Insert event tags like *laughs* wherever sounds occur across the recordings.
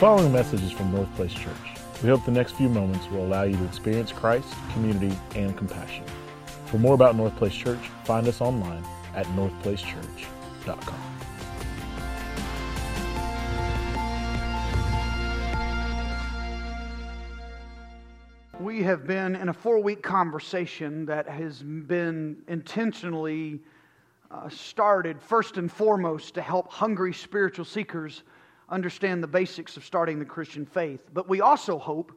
following message is from North Place Church. We hope the next few moments will allow you to experience Christ, community, and compassion. For more about North Place Church, find us online at northplacechurch.com. We have been in a four week conversation that has been intentionally uh, started first and foremost to help hungry spiritual seekers understand the basics of starting the Christian faith. But we also hope,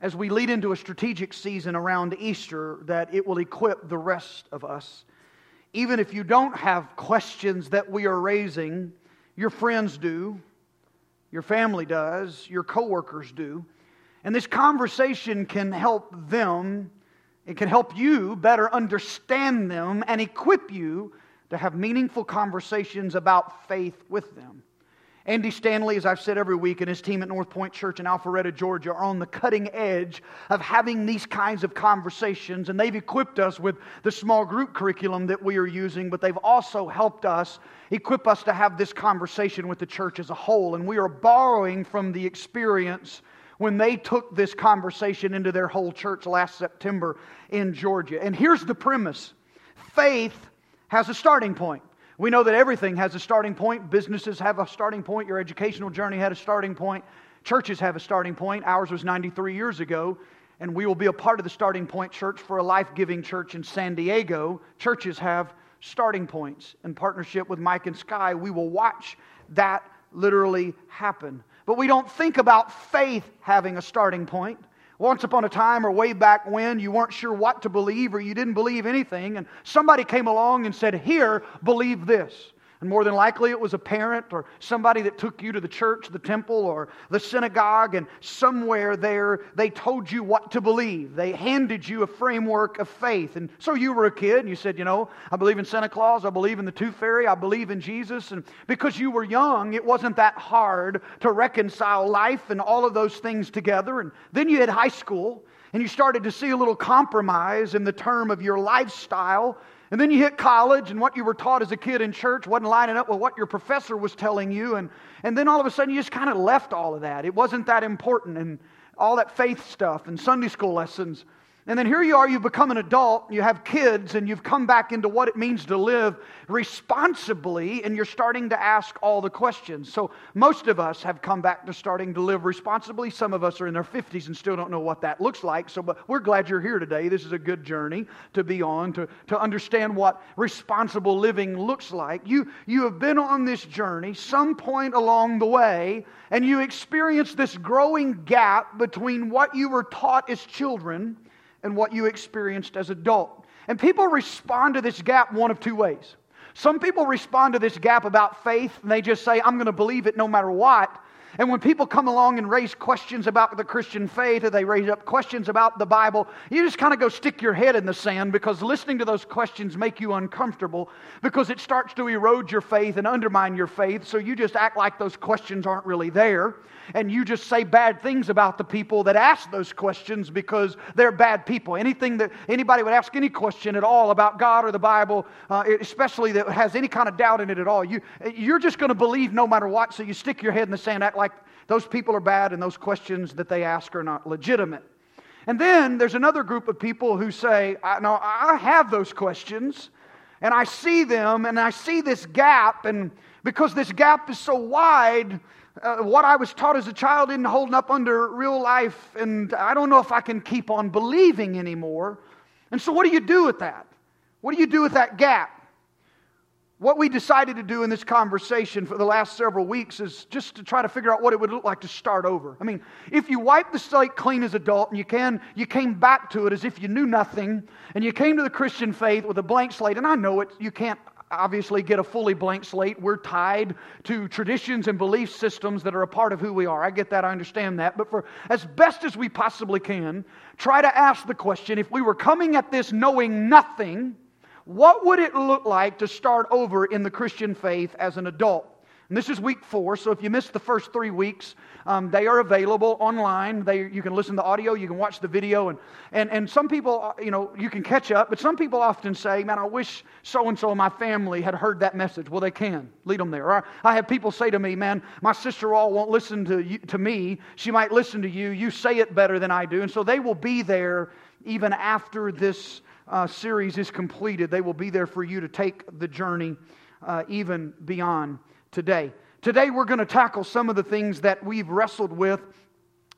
as we lead into a strategic season around Easter, that it will equip the rest of us. Even if you don't have questions that we are raising, your friends do, your family does, your coworkers do. And this conversation can help them, it can help you better understand them and equip you to have meaningful conversations about faith with them. Andy Stanley, as I've said every week, and his team at North Point Church in Alpharetta, Georgia, are on the cutting edge of having these kinds of conversations. And they've equipped us with the small group curriculum that we are using, but they've also helped us equip us to have this conversation with the church as a whole. And we are borrowing from the experience when they took this conversation into their whole church last September in Georgia. And here's the premise faith has a starting point. We know that everything has a starting point. Businesses have a starting point. Your educational journey had a starting point. Churches have a starting point. Ours was 93 years ago, and we will be a part of the starting point church for a life giving church in San Diego. Churches have starting points. In partnership with Mike and Sky, we will watch that literally happen. But we don't think about faith having a starting point. Once upon a time, or way back when, you weren't sure what to believe or you didn't believe anything, and somebody came along and said, Here, believe this. And more than likely, it was a parent or somebody that took you to the church, the temple, or the synagogue, and somewhere there they told you what to believe. They handed you a framework of faith. And so you were a kid and you said, You know, I believe in Santa Claus, I believe in the Tooth Fairy, I believe in Jesus. And because you were young, it wasn't that hard to reconcile life and all of those things together. And then you had high school and you started to see a little compromise in the term of your lifestyle and then you hit college, and what you were taught as a kid in church wasn't lining up with what your professor was telling you. And, and then all of a sudden, you just kind of left all of that. It wasn't that important, and all that faith stuff and Sunday school lessons. And then here you are, you've become an adult, you have kids, and you've come back into what it means to live responsibly, and you're starting to ask all the questions. So, most of us have come back to starting to live responsibly. Some of us are in their 50s and still don't know what that looks like. So, but we're glad you're here today. This is a good journey to be on, to, to understand what responsible living looks like. You, you have been on this journey some point along the way, and you experienced this growing gap between what you were taught as children and what you experienced as adult. And people respond to this gap one of two ways. Some people respond to this gap about faith and they just say, I'm going to believe it no matter what. And when people come along and raise questions about the Christian faith or they raise up questions about the Bible, you just kind of go stick your head in the sand because listening to those questions make you uncomfortable because it starts to erode your faith and undermine your faith. So you just act like those questions aren't really there and you just say bad things about the people that ask those questions because they're bad people. Anything that anybody would ask any question at all about God or the Bible, uh, especially that has any kind of doubt in it at all, you, you're just going to believe no matter what. So you stick your head in the sand, act like those people are bad and those questions that they ask are not legitimate. And then there's another group of people who say, I, No, I have those questions, and I see them, and I see this gap, and because this gap is so wide, uh, what I was taught as a child isn't holding up under real life, and I don't know if I can keep on believing anymore. And so, what do you do with that? What do you do with that gap? What we decided to do in this conversation for the last several weeks is just to try to figure out what it would look like to start over. I mean, if you wipe the slate clean as adult and you can, you came back to it as if you knew nothing, and you came to the Christian faith with a blank slate, and I know it, you can't obviously get a fully blank slate. We're tied to traditions and belief systems that are a part of who we are. I get that, I understand that. But for as best as we possibly can, try to ask the question if we were coming at this knowing nothing, what would it look like to start over in the Christian faith as an adult? And this is week four, so if you missed the first three weeks, um, they are available online. They, you can listen to audio, you can watch the video, and, and, and some people, uh, you know, you can catch up, but some people often say, man, I wish so and so in my family had heard that message. Well, they can. Lead them there. Or I have people say to me, man, my sister all won't listen to, you, to me. She might listen to you. You say it better than I do. And so they will be there even after this uh, series is completed. They will be there for you to take the journey uh, even beyond today. Today, we're going to tackle some of the things that we've wrestled with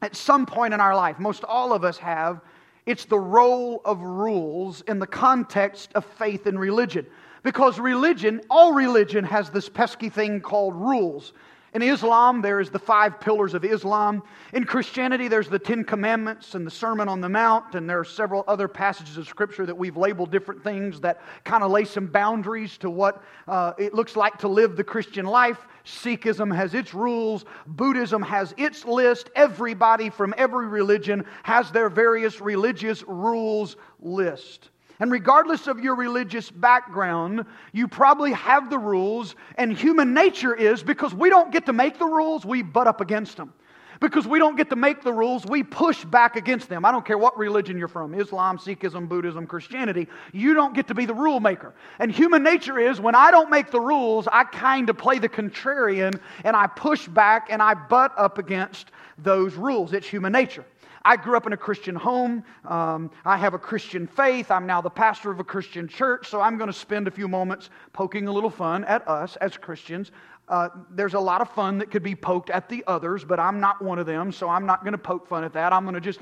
at some point in our life. Most all of us have. It's the role of rules in the context of faith and religion. Because religion, all religion, has this pesky thing called rules. In Islam, there is the five pillars of Islam. In Christianity, there's the Ten Commandments and the Sermon on the Mount, and there are several other passages of Scripture that we've labeled different things that kind of lay some boundaries to what uh, it looks like to live the Christian life. Sikhism has its rules, Buddhism has its list. Everybody from every religion has their various religious rules list. And regardless of your religious background, you probably have the rules, and human nature is because we don't get to make the rules, we butt up against them. Because we don't get to make the rules, we push back against them. I don't care what religion you're from Islam, Sikhism, Buddhism, Christianity. You don't get to be the rule maker. And human nature is when I don't make the rules, I kind of play the contrarian and I push back and I butt up against those rules. It's human nature. I grew up in a Christian home. Um, I have a Christian faith. I'm now the pastor of a Christian church. So I'm going to spend a few moments poking a little fun at us as Christians. Uh, there's a lot of fun that could be poked at the others, but I'm not one of them, so I'm not going to poke fun at that. I'm going to just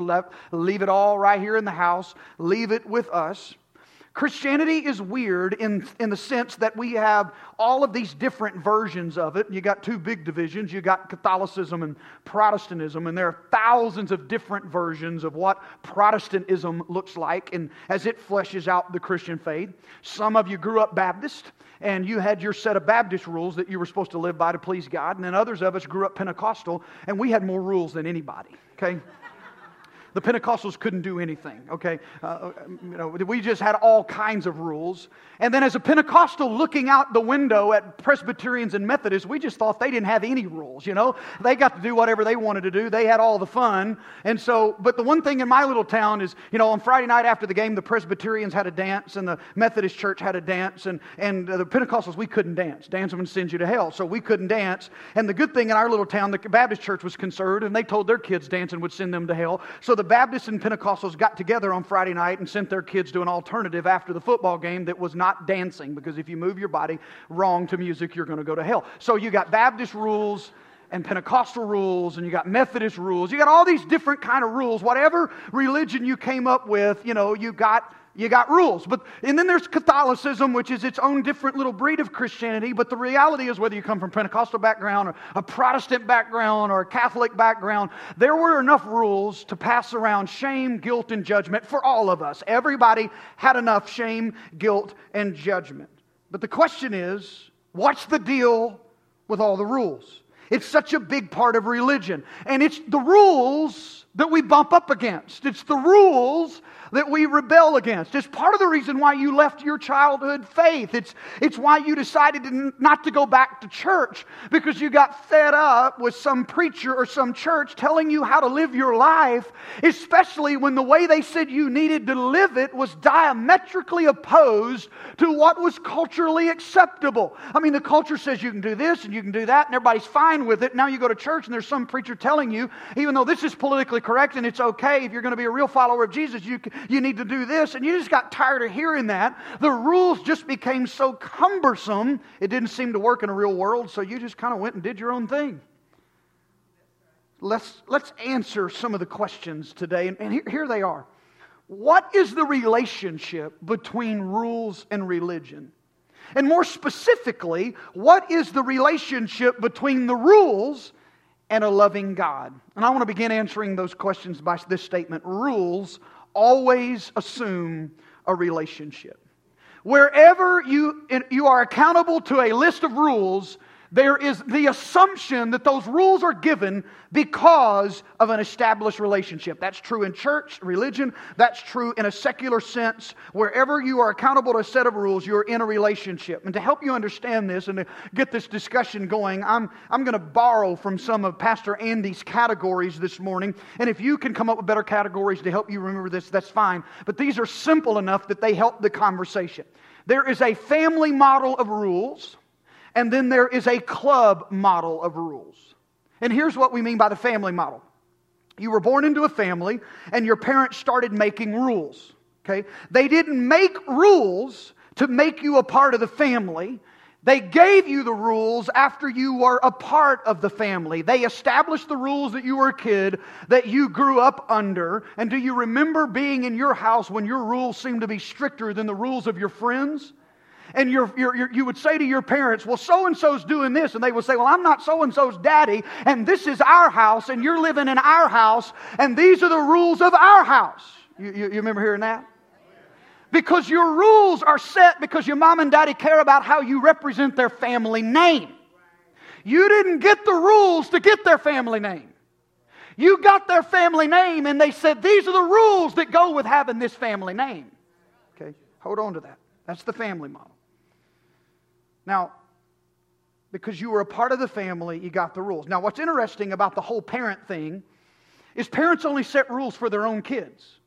leave it all right here in the house, leave it with us. Christianity is weird in, in the sense that we have all of these different versions of it. You got two big divisions. You got Catholicism and Protestantism, and there are thousands of different versions of what Protestantism looks like and as it fleshes out the Christian faith. Some of you grew up Baptist, and you had your set of Baptist rules that you were supposed to live by to please God, and then others of us grew up Pentecostal, and we had more rules than anybody, okay? The Pentecostals couldn't do anything, okay? Uh, uh, you know, we just had all kinds of rules. And then as a Pentecostal looking out the window at Presbyterians and Methodists, we just thought they didn't have any rules, you know? They got to do whatever they wanted to do. They had all the fun. And so, but the one thing in my little town is, you know, on Friday night after the game, the Presbyterians had a dance and the Methodist church had a dance. And, and the Pentecostals, we couldn't dance. Dancing would send you to hell. So we couldn't dance. And the good thing in our little town, the Baptist church was conservative and they told their kids dancing would send them to hell. So the Baptists and Pentecostals got together on Friday night and sent their kids to an alternative after the football game that was not dancing because if you move your body wrong to music, you're going to go to hell. So you got Baptist rules and Pentecostal rules and you got Methodist rules. You got all these different kind of rules. Whatever religion you came up with, you know, you got you got rules. But and then there's Catholicism, which is its own different little breed of Christianity. But the reality is, whether you come from Pentecostal background or a Protestant background or a Catholic background, there were enough rules to pass around shame, guilt, and judgment for all of us. Everybody had enough shame, guilt, and judgment. But the question is, what's the deal with all the rules? It's such a big part of religion. And it's the rules that we bump up against. It's the rules that we rebel against. It's part of the reason why you left your childhood faith. It's, it's why you decided to, not to go back to church because you got fed up with some preacher or some church telling you how to live your life, especially when the way they said you needed to live it was diametrically opposed to what was culturally acceptable. I mean, the culture says you can do this and you can do that, and everybody's fine with it. Now you go to church and there's some preacher telling you, even though this is politically correct and it's okay if you're going to be a real follower of Jesus, you, you need to do this. And you just got tired of hearing that. The rules just became so cumbersome, it didn't seem to work in a real world, so you just kind of went and did your own thing. Let's, let's answer some of the questions today, and, and here, here they are. What is the relationship between rules and religion? And more specifically, what is the relationship between the rules and a loving God? And I want to begin answering those questions by this statement Rules always assume a relationship. Wherever you, you are accountable to a list of rules, there is the assumption that those rules are given because of an established relationship. That's true in church, religion. That's true in a secular sense. Wherever you are accountable to a set of rules, you're in a relationship. And to help you understand this and to get this discussion going, I'm, I'm going to borrow from some of Pastor Andy's categories this morning. And if you can come up with better categories to help you remember this, that's fine. But these are simple enough that they help the conversation. There is a family model of rules and then there is a club model of rules. And here's what we mean by the family model you were born into a family, and your parents started making rules. Okay? They didn't make rules to make you a part of the family. They gave you the rules after you were a part of the family. They established the rules that you were a kid that you grew up under. And do you remember being in your house when your rules seemed to be stricter than the rules of your friends? And you're, you're, you would say to your parents, Well, so and so's doing this. And they would say, Well, I'm not so and so's daddy, and this is our house, and you're living in our house, and these are the rules of our house. You, you, you remember hearing that? Because your rules are set because your mom and daddy care about how you represent their family name. You didn't get the rules to get their family name. You got their family name, and they said, These are the rules that go with having this family name. Okay, hold on to that. That's the family model. Now, because you were a part of the family, you got the rules. Now, what's interesting about the whole parent thing is parents only set rules for their own kids.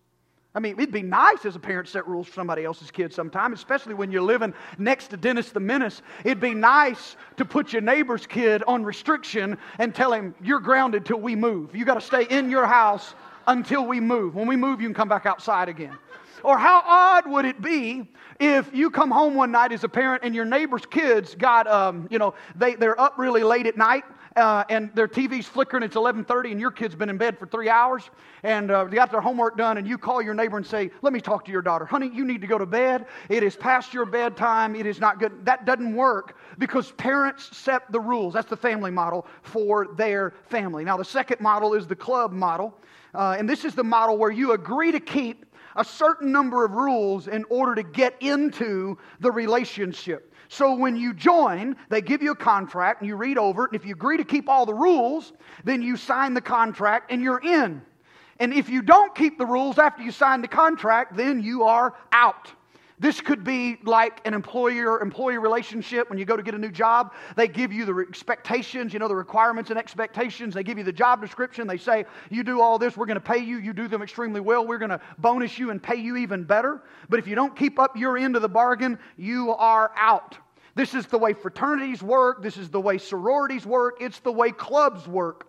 I mean, it'd be nice as a parent set rules for somebody else's kids sometime, especially when you're living next to Dennis the Menace. It'd be nice to put your neighbor's kid on restriction and tell him, you're grounded till we move. You got to stay in your house until we move. When we move, you can come back outside again. Or how odd would it be if you come home one night as a parent and your neighbor's kids got, um, you know, they, they're up really late at night uh, and their TV's flickering, it's 11.30 and your kid's been in bed for three hours and uh, they got their homework done and you call your neighbor and say, let me talk to your daughter. Honey, you need to go to bed. It is past your bedtime. It is not good. That doesn't work because parents set the rules. That's the family model for their family. Now, the second model is the club model. Uh, and this is the model where you agree to keep a certain number of rules in order to get into the relationship. So when you join, they give you a contract and you read over it. And if you agree to keep all the rules, then you sign the contract and you're in. And if you don't keep the rules after you sign the contract, then you are out. This could be like an employer employee relationship when you go to get a new job. They give you the expectations, you know, the requirements and expectations. They give you the job description. They say, You do all this, we're going to pay you. You do them extremely well. We're going to bonus you and pay you even better. But if you don't keep up your end of the bargain, you are out. This is the way fraternities work. This is the way sororities work. It's the way clubs work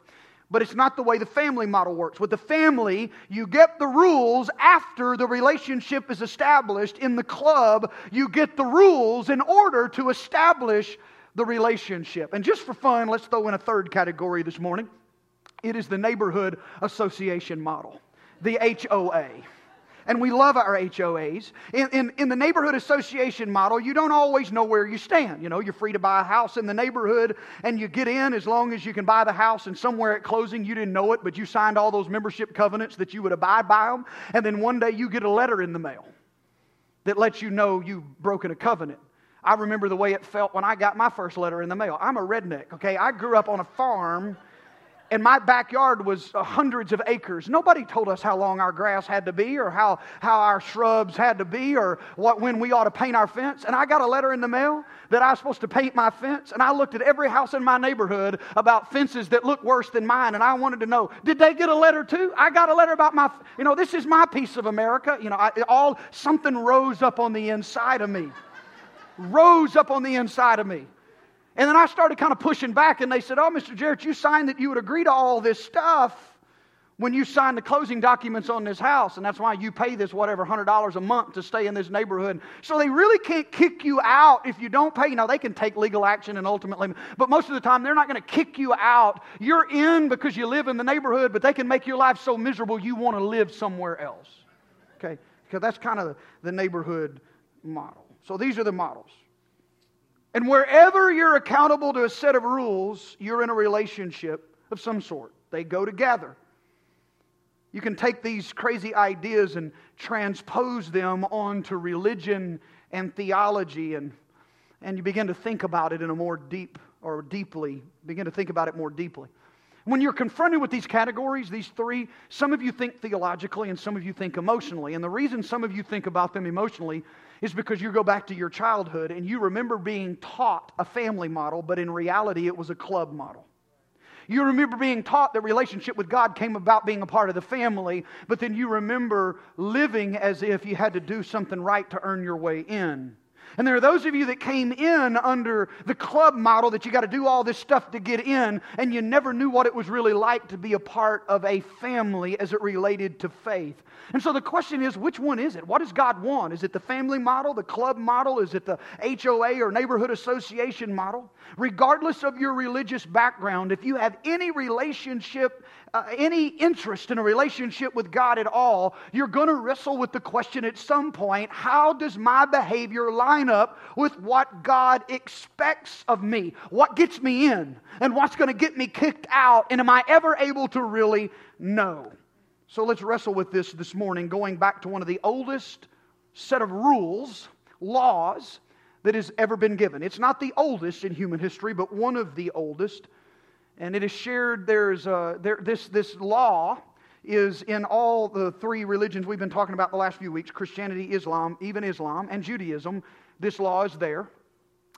but it's not the way the family model works. With the family, you get the rules after the relationship is established. In the club, you get the rules in order to establish the relationship. And just for fun, let's throw in a third category this morning. It is the neighborhood association model, the HOA and we love our HOAs. In, in, in, the neighborhood association model, you don't always know where you stand. You know, you're free to buy a house in the neighborhood, and you get in as long as you can buy the house, and somewhere at closing, you didn't know it, but you signed all those membership covenants that you would abide by them, and then one day you get a letter in the mail that lets you know you've broken a covenant. I remember the way it felt when I got my first letter in the mail. I'm a redneck, okay? I grew up on a farm and my backyard was uh, hundreds of acres. Nobody told us how long our grass had to be or how, how our shrubs had to be or what, when we ought to paint our fence. And I got a letter in the mail that I was supposed to paint my fence. And I looked at every house in my neighborhood about fences that looked worse than mine. And I wanted to know, did they get a letter too? I got a letter about my, you know, this is my piece of America. You know, I, all, something rose up on the inside of me. Rose up on the inside of me. And then I started kind of pushing back, and they said, Oh, Mr. Jarrett, you signed that you would agree to all this stuff when you signed the closing documents on this house, and that's why you pay this whatever $100 a month to stay in this neighborhood. So they really can't kick you out if you don't pay. Now, they can take legal action and ultimately, but most of the time, they're not going to kick you out. You're in because you live in the neighborhood, but they can make your life so miserable you want to live somewhere else. Okay? Because that's kind of the neighborhood model. So these are the models. And wherever you're accountable to a set of rules, you're in a relationship of some sort. They go together. You can take these crazy ideas and transpose them onto religion and theology, and, and you begin to think about it in a more deep or deeply, begin to think about it more deeply. When you're confronted with these categories, these three, some of you think theologically and some of you think emotionally. And the reason some of you think about them emotionally is because you go back to your childhood and you remember being taught a family model, but in reality it was a club model. You remember being taught that relationship with God came about being a part of the family, but then you remember living as if you had to do something right to earn your way in. And there are those of you that came in under the club model that you got to do all this stuff to get in, and you never knew what it was really like to be a part of a family as it related to faith. And so the question is which one is it? What does God want? Is it the family model, the club model? Is it the HOA or neighborhood association model? Regardless of your religious background, if you have any relationship uh, any interest in a relationship with God at all, you're going to wrestle with the question at some point how does my behavior line up with what God expects of me? What gets me in? And what's going to get me kicked out? And am I ever able to really know? So let's wrestle with this this morning, going back to one of the oldest set of rules, laws that has ever been given. It's not the oldest in human history, but one of the oldest. And it is shared, there's a, there, this, this law is in all the three religions we've been talking about the last few weeks Christianity, Islam, even Islam, and Judaism. This law is there.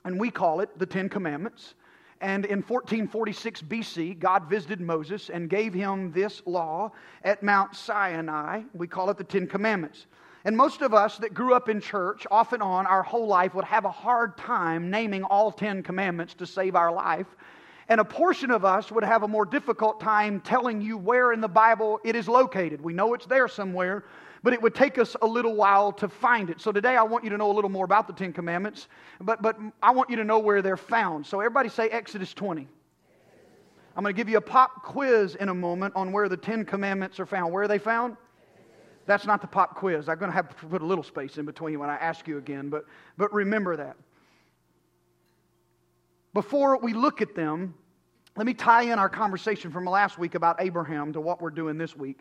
And we call it the Ten Commandments. And in 1446 BC, God visited Moses and gave him this law at Mount Sinai. We call it the Ten Commandments. And most of us that grew up in church, off and on, our whole life, would have a hard time naming all Ten Commandments to save our life and a portion of us would have a more difficult time telling you where in the Bible it is located. We know it's there somewhere, but it would take us a little while to find it. So today I want you to know a little more about the Ten Commandments, but, but I want you to know where they're found. So everybody say Exodus 20. I'm going to give you a pop quiz in a moment on where the Ten Commandments are found. Where are they found? That's not the pop quiz. I'm going to have to put a little space in between when I ask you again, but, but remember that. Before we look at them, let me tie in our conversation from last week about Abraham to what we're doing this week.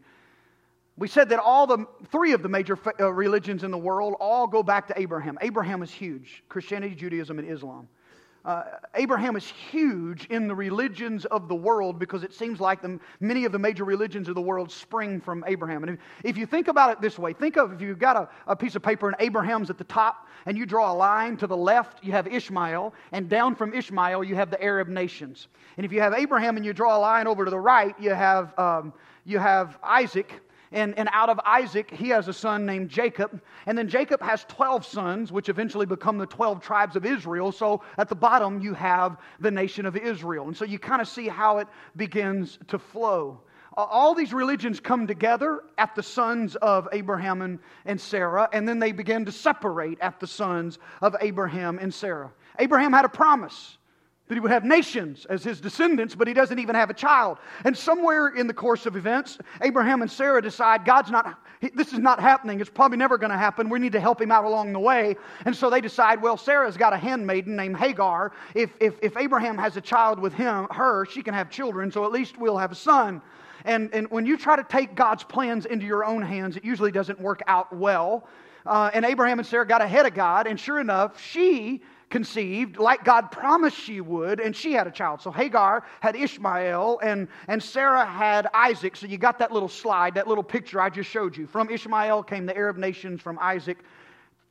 We said that all the three of the major uh, religions in the world all go back to Abraham. Abraham is huge Christianity, Judaism, and Islam. Uh, Abraham is huge in the religions of the world because it seems like the, many of the major religions of the world spring from Abraham. And if, if you think about it this way, think of if you've got a, a piece of paper and Abraham's at the top, and you draw a line to the left, you have Ishmael, and down from Ishmael, you have the Arab nations. And if you have Abraham and you draw a line over to the right, you have, um, you have Isaac and, and out of Isaac, he has a son named Jacob. And then Jacob has 12 sons, which eventually become the 12 tribes of Israel. So at the bottom, you have the nation of Israel. And so you kind of see how it begins to flow. All these religions come together at the sons of Abraham and, and Sarah, and then they begin to separate at the sons of Abraham and Sarah. Abraham had a promise that he would have nations as his descendants, but he doesn't even have a child. And somewhere in the course of events, Abraham and Sarah decide God's not, this is not happening. It's probably never going to happen. We need to help him out along the way. And so they decide, well, Sarah's got a handmaiden named Hagar. If, if, if Abraham has a child with him, her, she can have children, so at least we'll have a son. And, and when you try to take God's plans into your own hands, it usually doesn't work out well. Uh, and Abraham and Sarah got ahead of God, and sure enough, she conceived like God promised she would, and she had a child. So Hagar had Ishmael, and, and Sarah had Isaac. So you got that little slide, that little picture I just showed you. From Ishmael came the Arab nations, from Isaac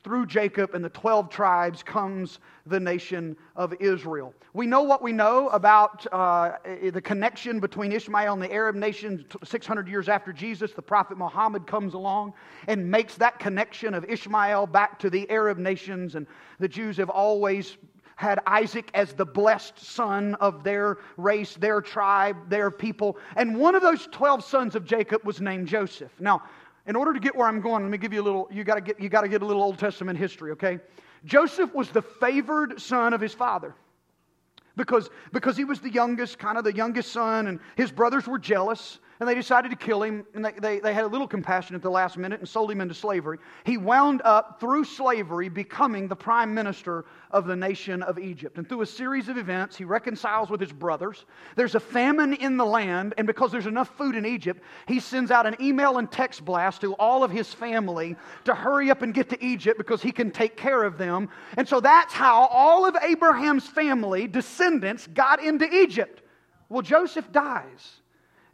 through Jacob and the 12 tribes comes the nation of Israel. We know what we know about uh, the connection between Ishmael and the Arab nations 600 years after Jesus. The prophet Muhammad comes along and makes that connection of Ishmael back to the Arab nations, and the Jews have always had Isaac as the blessed son of their race, their tribe, their people. And one of those 12 sons of Jacob was named Joseph. Now, in order to get where I'm going, let me give you a little, you got to get, you got to get a little Old Testament history, okay? Joseph was the favored son of his father because, because he was the youngest, kind of the youngest son, and his brothers were jealous. And they decided to kill him, and they, they, they, had a little compassion at the last minute and sold him into slavery. He wound up, through slavery, becoming the prime minister of the nation of Egypt. And through a series of events, he reconciles with his brothers. There's a famine in the land, and because there's enough food in Egypt, he sends out an email and text blast to all of his family to hurry up and get to Egypt because he can take care of them. And so that's how all of Abraham's family, descendants, got into Egypt. Well, Joseph dies.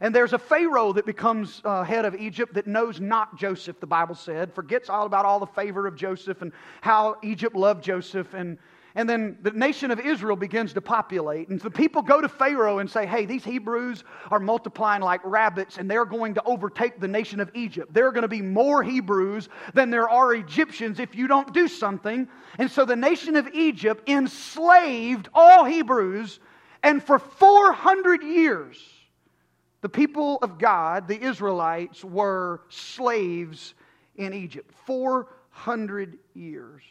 And there's a Pharaoh that becomes uh, head of Egypt that knows not Joseph, the Bible said, forgets all about all the favor of Joseph and how Egypt loved Joseph. And, and then the nation of Israel begins to populate. And the people go to Pharaoh and say, hey, these Hebrews are multiplying like rabbits and they're going to overtake the nation of Egypt. There are going to be more Hebrews than there are Egyptians if you don't do something. And so the nation of Egypt enslaved all Hebrews. And for 400 years, the people of God, the Israelites, were slaves in Egypt. 400 years.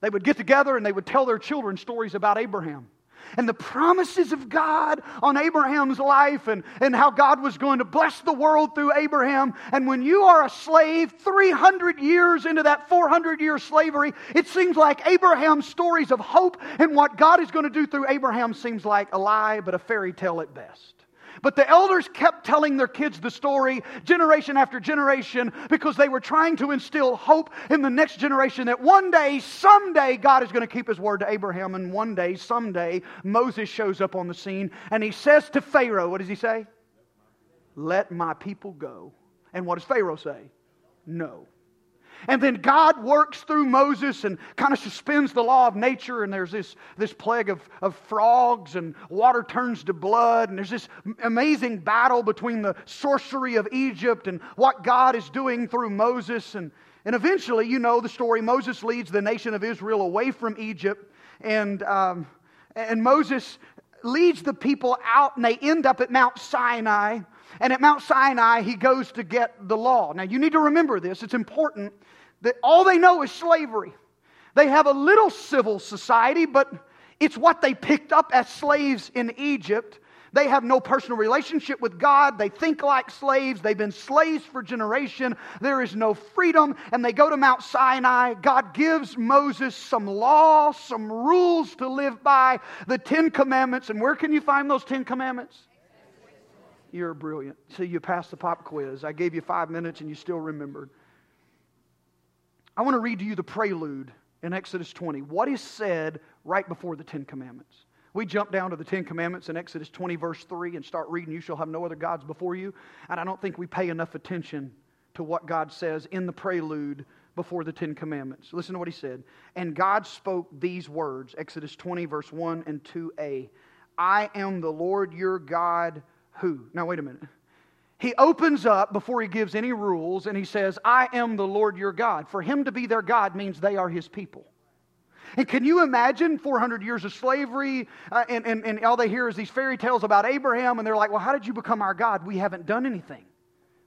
They would get together and they would tell their children stories about Abraham and the promises of God on Abraham's life and, and how God was going to bless the world through Abraham. And when you are a slave 300 years into that 400 year slavery, it seems like Abraham's stories of hope and what God is going to do through Abraham seems like a lie, but a fairy tale at best. But the elders kept telling their kids the story generation after generation because they were trying to instill hope in the next generation that one day, someday, God is going to keep his word to Abraham. And one day, someday, Moses shows up on the scene and he says to Pharaoh, What does he say? Let my people go. And what does Pharaoh say? No. And then God works through Moses and kind of suspends the law of nature, and there's this, this plague of, of frogs, and water turns to blood, and there's this amazing battle between the sorcery of Egypt and what God is doing through Moses. And, and eventually, you know the story Moses leads the nation of Israel away from Egypt, and, um, and Moses leads the people out, and they end up at Mount Sinai. And at Mount Sinai, he goes to get the law. Now, you need to remember this, it's important that all they know is slavery. They have a little civil society, but it's what they picked up as slaves in Egypt. They have no personal relationship with God. They think like slaves. They've been slaves for generation. There is no freedom. And they go to Mount Sinai. God gives Moses some law, some rules to live by, the Ten Commandments. And where can you find those Ten Commandments? You're brilliant. See, you passed the pop quiz. I gave you five minutes and you still remembered. I want to read to you the prelude in Exodus 20. What is said right before the Ten Commandments? We jump down to the Ten Commandments in Exodus 20, verse 3, and start reading, You shall have no other gods before you. And I don't think we pay enough attention to what God says in the prelude before the Ten Commandments. Listen to what he said. And God spoke these words Exodus 20, verse 1 and 2a. I am the Lord your God who. Now, wait a minute he opens up before he gives any rules and he says, I am the Lord your God. For him to be their God means they are his people. And can you imagine 400 years of slavery uh, and, and, and all they hear is these fairy tales about Abraham and they're like, well, how did you become our God? We haven't done anything.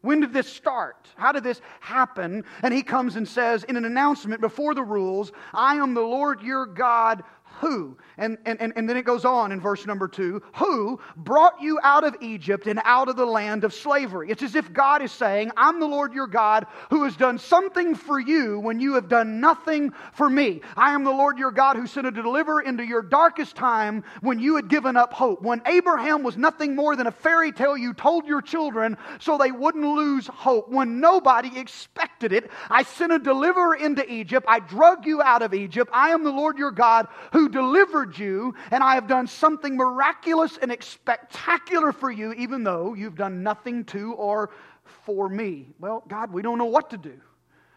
When did this start? How did this happen? And he comes and says in an announcement before the rules, I am the Lord your God who, and, and, and then it goes on in verse number two, who brought you out of Egypt and out of the land of slavery. It's as if God is saying, I'm the Lord your God who has done something for you when you have done nothing for me. I am the Lord your God who sent a deliverer into your darkest time when you had given up hope. When Abraham was nothing more than a fairy tale you told your children so they wouldn't lose hope. When nobody expected it, I sent a deliverer into Egypt. I drug you out of Egypt. I am the Lord your God who delivered you, and I have done something miraculous and spectacular for you, even though you've done nothing to or for me. Well, God, we don't know what to do.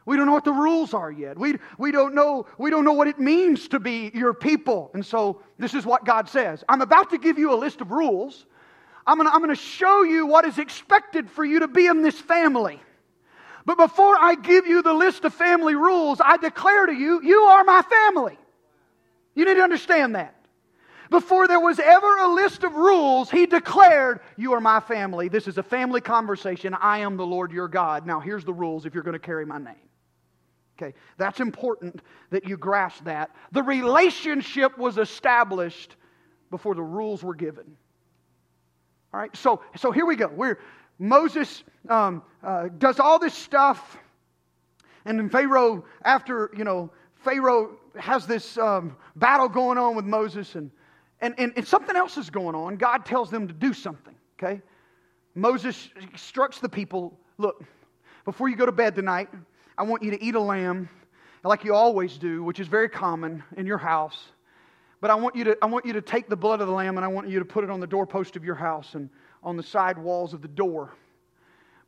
We don't know what the rules are yet. We, we, don't know, we don't know what it means to be your people. And so this is what God says I'm about to give you a list of rules. I'm going I'm to show you what is expected for you to be in this family. But before I give you the list of family rules, I declare to you, you are my family. You need to understand that. Before there was ever a list of rules, he declared, You are my family. This is a family conversation. I am the Lord your God. Now, here's the rules if you're going to carry my name. Okay, that's important that you grasp that. The relationship was established before the rules were given. All right, so, so here we go. We're, Moses um, uh, does all this stuff, and then Pharaoh, after, you know, Pharaoh has this um, battle going on with Moses, and, and, and, and something else is going on. God tells them to do something, okay? Moses instructs the people look, before you go to bed tonight, I want you to eat a lamb like you always do, which is very common in your house. But I want, you to, I want you to take the blood of the lamb and I want you to put it on the doorpost of your house and on the side walls of the door.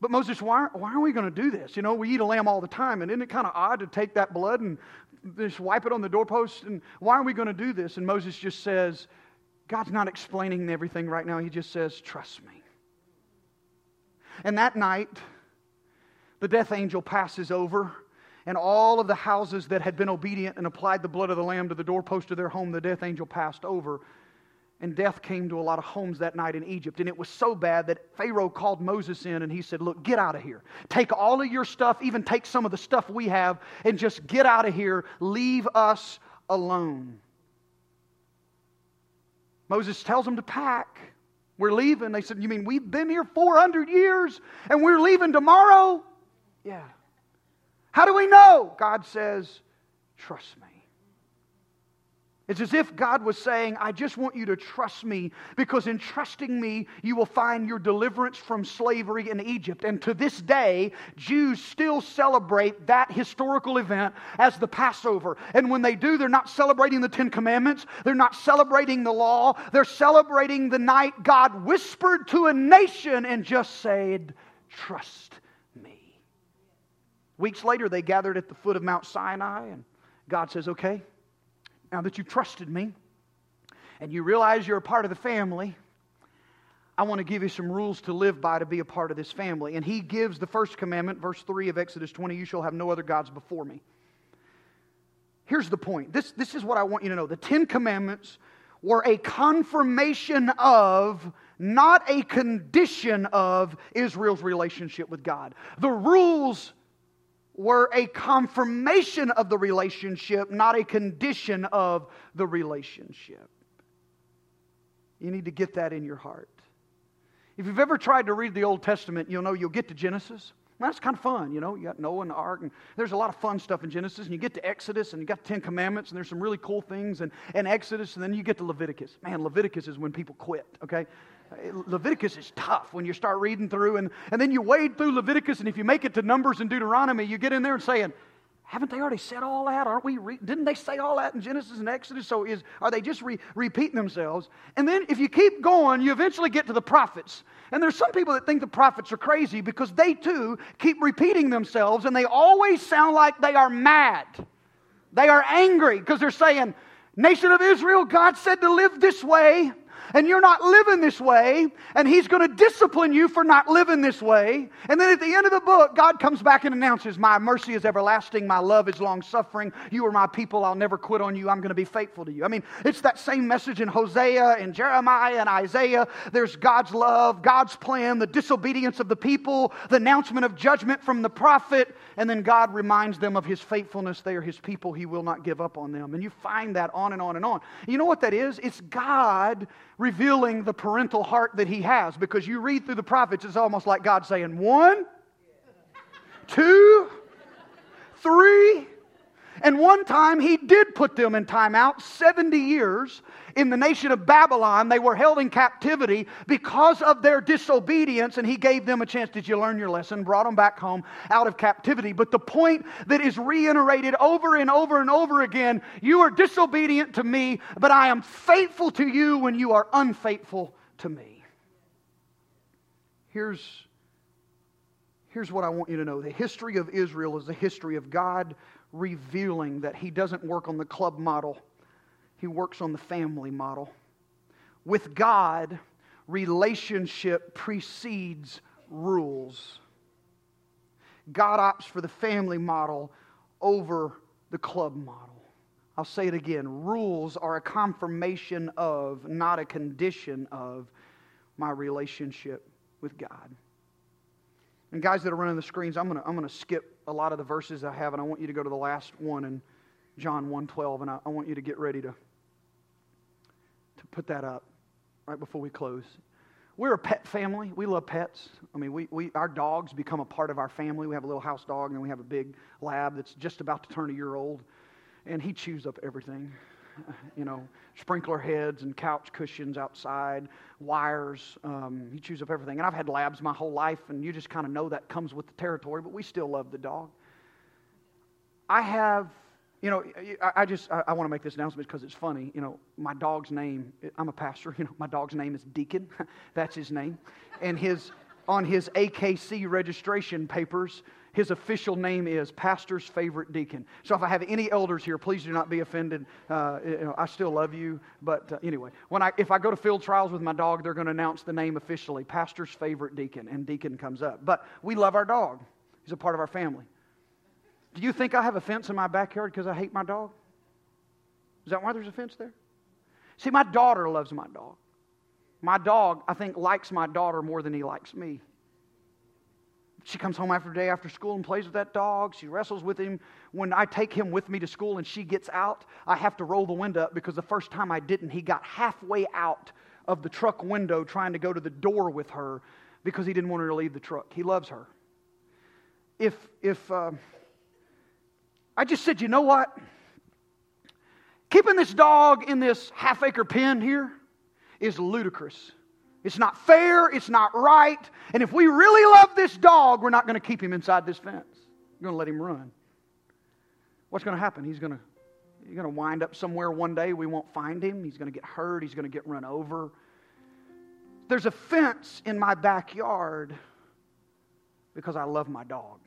But Moses, why, why are we going to do this? You know, we eat a lamb all the time, and isn't it kind of odd to take that blood and just wipe it on the doorpost? And why are we going to do this? And Moses just says, God's not explaining everything right now. He just says, Trust me. And that night, the death angel passes over, and all of the houses that had been obedient and applied the blood of the Lamb to the doorpost of their home, the death angel passed over. And death came to a lot of homes that night in Egypt. And it was so bad that Pharaoh called Moses in and he said, Look, get out of here. Take all of your stuff, even take some of the stuff we have, and just get out of here. Leave us alone. Moses tells them to pack. We're leaving. They said, You mean we've been here 400 years and we're leaving tomorrow? Yeah. How do we know? God says, Trust me. It's as if God was saying, I just want you to trust me because in trusting me, you will find your deliverance from slavery in Egypt. And to this day, Jews still celebrate that historical event as the Passover. And when they do, they're not celebrating the Ten Commandments, they're not celebrating the law, they're celebrating the night God whispered to a nation and just said, Trust me. Weeks later, they gathered at the foot of Mount Sinai, and God says, Okay now that you've trusted me and you realize you're a part of the family, I want to give you some rules to live by to be a part of this family. And he gives the first commandment, verse 3 of Exodus 20 You shall have no other gods before me. Here's the point this, this is what I want you to know. The Ten Commandments were a confirmation of, not a condition of, Israel's relationship with God. The rules were a confirmation of the relationship, not a condition of the relationship. You need to get that in your heart. If you've ever tried to read the Old Testament, you'll know you'll get to Genesis. That's kind of fun, you know. You got Noah and the ark, and there's a lot of fun stuff in Genesis. And you get to Exodus, and you got the Ten Commandments, and there's some really cool things. And, and Exodus, and then you get to Leviticus. Man, Leviticus is when people quit, okay? Leviticus is tough when you start reading through, and, and then you wade through Leviticus, and if you make it to Numbers and Deuteronomy, you get in there and saying, haven't they already said all that? Aren't we? Re- didn't they say all that in Genesis and Exodus? So is are they just re- repeating themselves? And then if you keep going, you eventually get to the prophets. And there's some people that think the prophets are crazy because they too keep repeating themselves, and they always sound like they are mad. They are angry because they're saying, "Nation of Israel, God said to live this way." And you're not living this way, and He's going to discipline you for not living this way. And then at the end of the book, God comes back and announces, My mercy is everlasting, my love is long suffering. You are my people, I'll never quit on you, I'm going to be faithful to you. I mean, it's that same message in Hosea and Jeremiah and Isaiah. There's God's love, God's plan, the disobedience of the people, the announcement of judgment from the prophet, and then God reminds them of His faithfulness. They are His people, He will not give up on them. And you find that on and on and on. You know what that is? It's God revealing the parental heart that he has because you read through the prophets, it's almost like God saying, one, two, three. And one time he did put them in timeout 70 years in the nation of Babylon. They were held in captivity because of their disobedience, and he gave them a chance. Did you learn your lesson? Brought them back home out of captivity. But the point that is reiterated over and over and over again you are disobedient to me, but I am faithful to you when you are unfaithful to me. Here's, here's what I want you to know the history of Israel is the history of God revealing that he doesn't work on the club model, he works on the family model. With God, relationship precedes rules. God opts for the family model over the club model. I'll say it again rules are a confirmation of, not a condition of, my relationship with God. And guys that are running the screens, I'm going to I'm to skip a lot of the verses I have, and I want you to go to the last one in John 1.12, and I, I want you to get ready to, to put that up right before we close. we're a pet family. We love pets. I mean, we, we, our dogs become a part of our family. We have a little house dog, and we have a big lab that's just about to turn a year old. And he chews up everything. You know, sprinkler heads and couch cushions outside, wires. Um, he chews up everything. And I've had labs my whole life, and you just kind of know that comes with the territory, but we still love the dog. I have you know, I, just I, I want to make this announcement because it's funny. You know, my dog's name. I'm a pastor. *laughs* You know, my dog's name is Deacon. *laughs* That's his name, and his on his AKC registration papers, his official name is Pastor's Favorite Deacon. So if I have any elders here, please do not be offended. Uh, you know, I still love you, but uh, anyway, when I if I go to field trials with my dog, they're going to announce the name officially, Pastor's Favorite Deacon, and Deacon comes up. But we love our dog. He's a part of our family. Do you think I have a fence in my backyard because I hate my dog? Is that why there's a fence there? See, my daughter loves my dog. My dog, I think, likes my daughter more than he likes me. She comes home after day after school and plays with that dog. She wrestles with him. When I take him with me to school and she gets out, I have to roll the window up because the first time I didn't, he got halfway out of the truck window trying to go to the door with her because he didn't want her to leave the truck. He loves her. If, if, uh, I just said, you know what? Keeping this dog in this half acre pen here is ludicrous. It's not fair, it's not right. And if we really love this dog, we're not going to keep him inside this fence. We're going to let him run. What's going to happen? He's going to, he's going to wind up somewhere one day. We won't find him. He's going to get hurt. He's going to get run over. There's a fence in my backyard because I love my dog.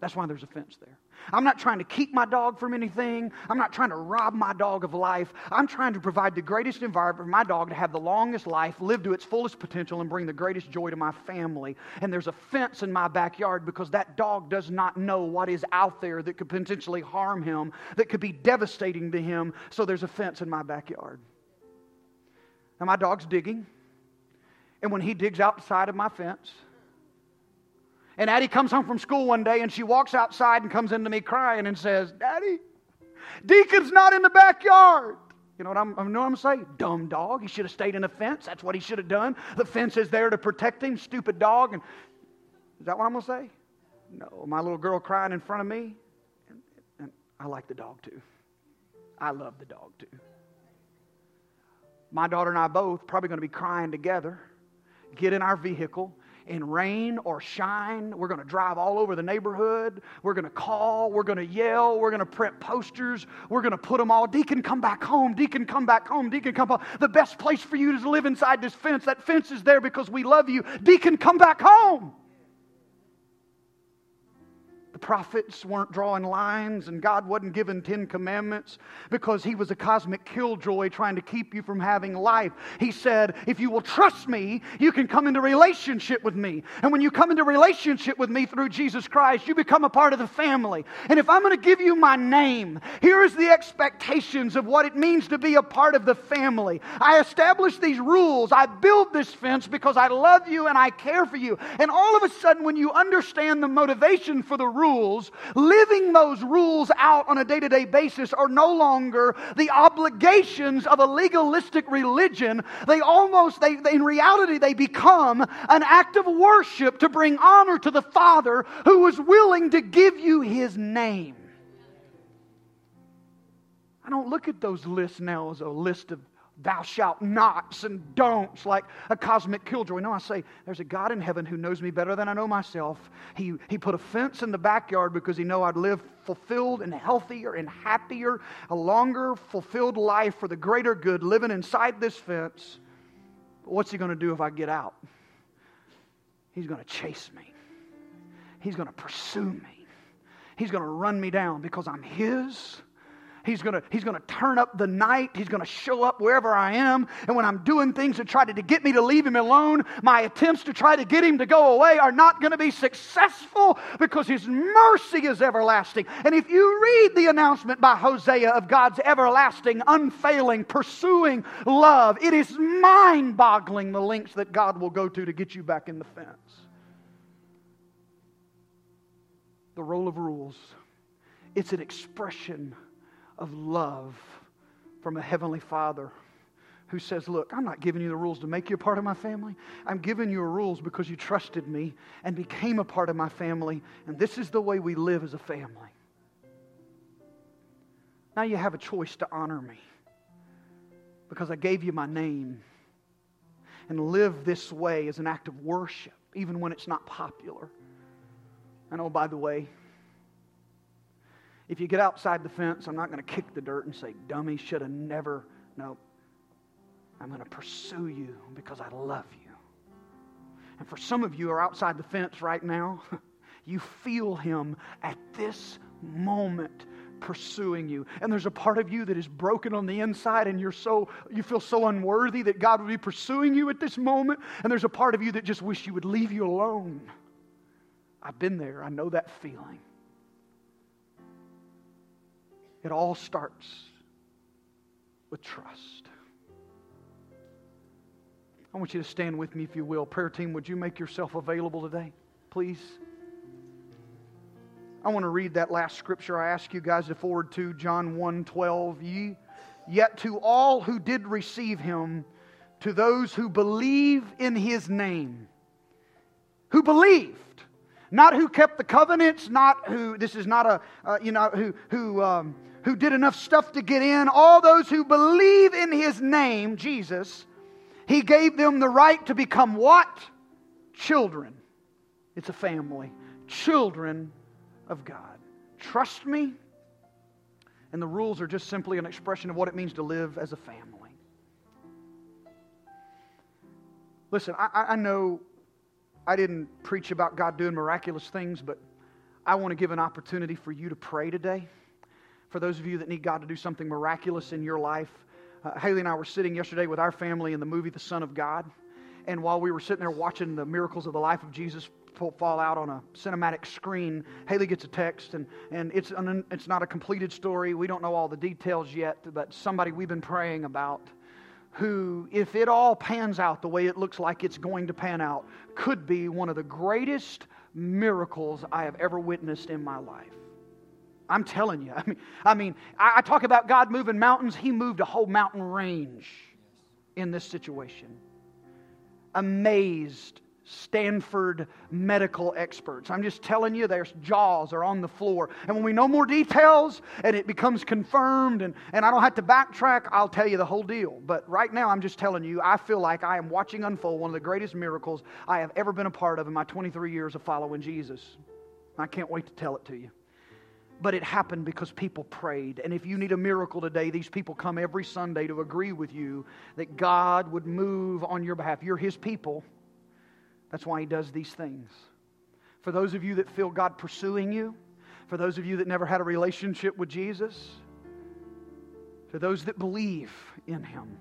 That's why there's a fence there. I'm not trying to keep my dog from anything. I'm not trying to rob my dog of life. I'm trying to provide the greatest environment for my dog to have the longest life, live to its fullest potential, and bring the greatest joy to my family. And there's a fence in my backyard because that dog does not know what is out there that could potentially harm him, that could be devastating to him. So there's a fence in my backyard. Now, my dog's digging. And when he digs outside of my fence, and Addie comes home from school one day and she walks outside and comes into me crying and says, Daddy, Deacon's not in the backyard. You know what I'm, I know what I'm saying? Dumb dog. He should have stayed in the fence. That's what he should have done. The fence is there to protect him. Stupid dog. And is that what I'm going to say? No. My little girl crying in front of me. And, and I like the dog too. I love the dog too. My daughter and I both probably going to be crying together. Get in our vehicle in rain or shine. We're going to drive all over the neighborhood. We're going to call. We're going to yell. We're going to print posters. We're going to put them all. Deacon, come back home. Deacon, come back home. Deacon, come home. The best place for you is to live inside this fence. That fence is there because we love you. Deacon, come back home prophets weren't drawing lines and God wasn't giving Ten Commandments because He was a cosmic killjoy trying to keep you from having life. He said, If you will trust me, you can come into relationship with me. And when you come into relationship with me through Jesus Christ, you become a part of the family. And if I'm going to give you my name, here is the expectations of what it means to be a part of the family. I establish these rules. I build this fence because I love you and I care for you. And all of a sudden, when you understand the motivation for the rules, rules, living those rules out on a day to day basis are no longer the obligations of a legalistic religion. They almost, they, in reality, they become an act of worship to bring honor to the Father who was willing to give you his name. I don't look at those lists now as a list of thou shalt nots and don'ts like a cosmic killjoy. No, I say, there's a God in heaven who knows me better than I know myself. He, he put a fence in the backyard because he know I'd live fulfilled and healthier and happier, a longer, fulfilled life for the greater good living inside this fence. But what's he going to do if I get out? He's going to chase me. He's going to pursue me. He's going to run me down because I'm his He's going to he's going to turn up the night. He's going to show up wherever I am. And when I'm doing things to try to, to get me to leave him alone, my attempts to try to get him to go away are not going to be successful because his mercy is everlasting. And if you read the announcement by Hosea of God's everlasting, unfailing, pursuing love, it is mind boggling the lengths that God will go to to get you back in the fence. The role of rules, it's an expression of love from a heavenly Father who says, Look, I'm not giving you the rules to make you a part of my family. I'm giving you rules because you trusted me and became a part of my family, and this is the way we live as a family. Now you have a choice to honor me because I gave you my name and live this way as an act of worship, even when it's not popular. And oh, by the way, if you get outside the fence, I'm not going to kick the dirt and say, dummy, should have never. No. I'm going to pursue you because I love you. And for some of you who are outside the fence right now, *laughs* you feel him at this moment pursuing you. And there's a part of you that is broken on the inside and you're so you feel so unworthy that God would be pursuing you at this moment. And there's a part of you that just wish you would leave you alone. I've been there. I know that feeling. It all starts with trust. I want you to stand with me if you will. Prayer team, would you make yourself available today, please? I want to read that last scripture I ask you guys to forward to, John 1 12. Ye, yet to all who did receive him, to those who believe in his name, who believed, not who kept the covenants, not who, this is not a, uh, you know, who, who, um, who did enough stuff to get in, all those who believe in his name, Jesus, he gave them the right to become what? Children. It's a family. Children of God. Trust me. And the rules are just simply an expression of what it means to live as a family. Listen, I, I know I didn't preach about God doing miraculous things, but I want to give an opportunity for you to pray today. For those of you that need God to do something miraculous in your life, uh, Haley and I were sitting yesterday with our family in the movie The Son of God. And while we were sitting there watching the miracles of the life of Jesus fall out on a cinematic screen, Haley gets a text, and, and it's, an, it's not a completed story. We don't know all the details yet, but somebody we've been praying about who, if it all pans out the way it looks like it's going to pan out, could be one of the greatest miracles I have ever witnessed in my life. I'm telling you. *laughs* I mean, I mean, I talk about God moving mountains. He moved a whole mountain range in this situation. Amazed Stanford medical experts. I'm just telling you, their jaws are on the floor. And when we know more details and it becomes confirmed and, and I don't have to backtrack, I'll tell you the whole deal. But right now, I'm just telling you, I feel like I am watching unfold one of the greatest miracles I have ever been a part of in my 23 years of following Jesus. I can't wait to tell it to you. But it happened because people prayed. And if you need a miracle today, these people come every Sunday to agree with you that God would move on your behalf. You're His people. That's why he does these things. For those of you that feel God pursuing you, for those of you that never had a relationship with Jesus, for those that believe in him,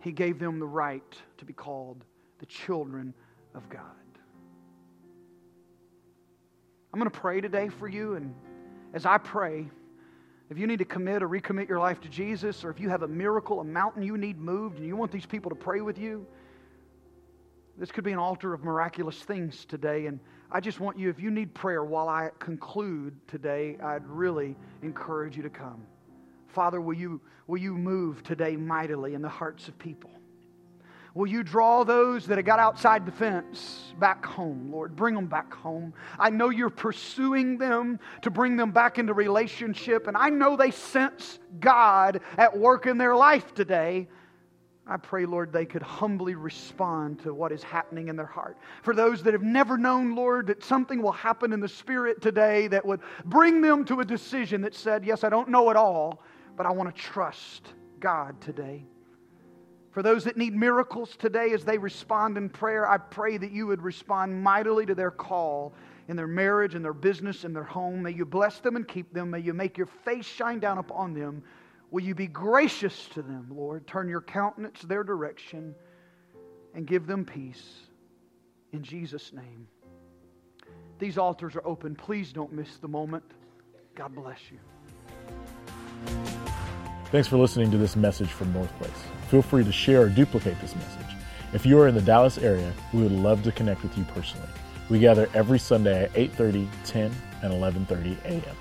he gave them the right to be called the children of God. I'm going to pray today for you, and as I pray, if you need to commit or recommit your life to Jesus, or if you have a miracle, a mountain you need moved, and you want these people to pray with you, this could be an altar of miraculous things today. And I just want you, if you need prayer while I conclude today, I'd really encourage you to come. Father, will you, will you move today mightily in the hearts of people? Will you draw those that have got outside the fence back home, Lord? Bring them back home. I know you're pursuing them to bring them back into relationship, and I know they sense God at work in their life today. I pray, Lord, they could humbly respond to what is happening in their heart. For those that have never known, Lord, that something will happen in the Spirit today that would bring them to a decision that said, Yes, I don't know it all, but I want to trust God today. For those that need miracles today as they respond in prayer, I pray that you would respond mightily to their call in their marriage, in their business, in their home. May you bless them and keep them. May you make your face shine down upon them Will you be gracious to them, Lord? Turn your countenance their direction and give them peace. In Jesus' name. These altars are open. Please don't miss the moment. God bless you. Thanks for listening to this message from North Place. Feel free to share or duplicate this message. If you are in the Dallas area, we would love to connect with you personally. We gather every Sunday at 8:30, 10, and 11:30 a.m.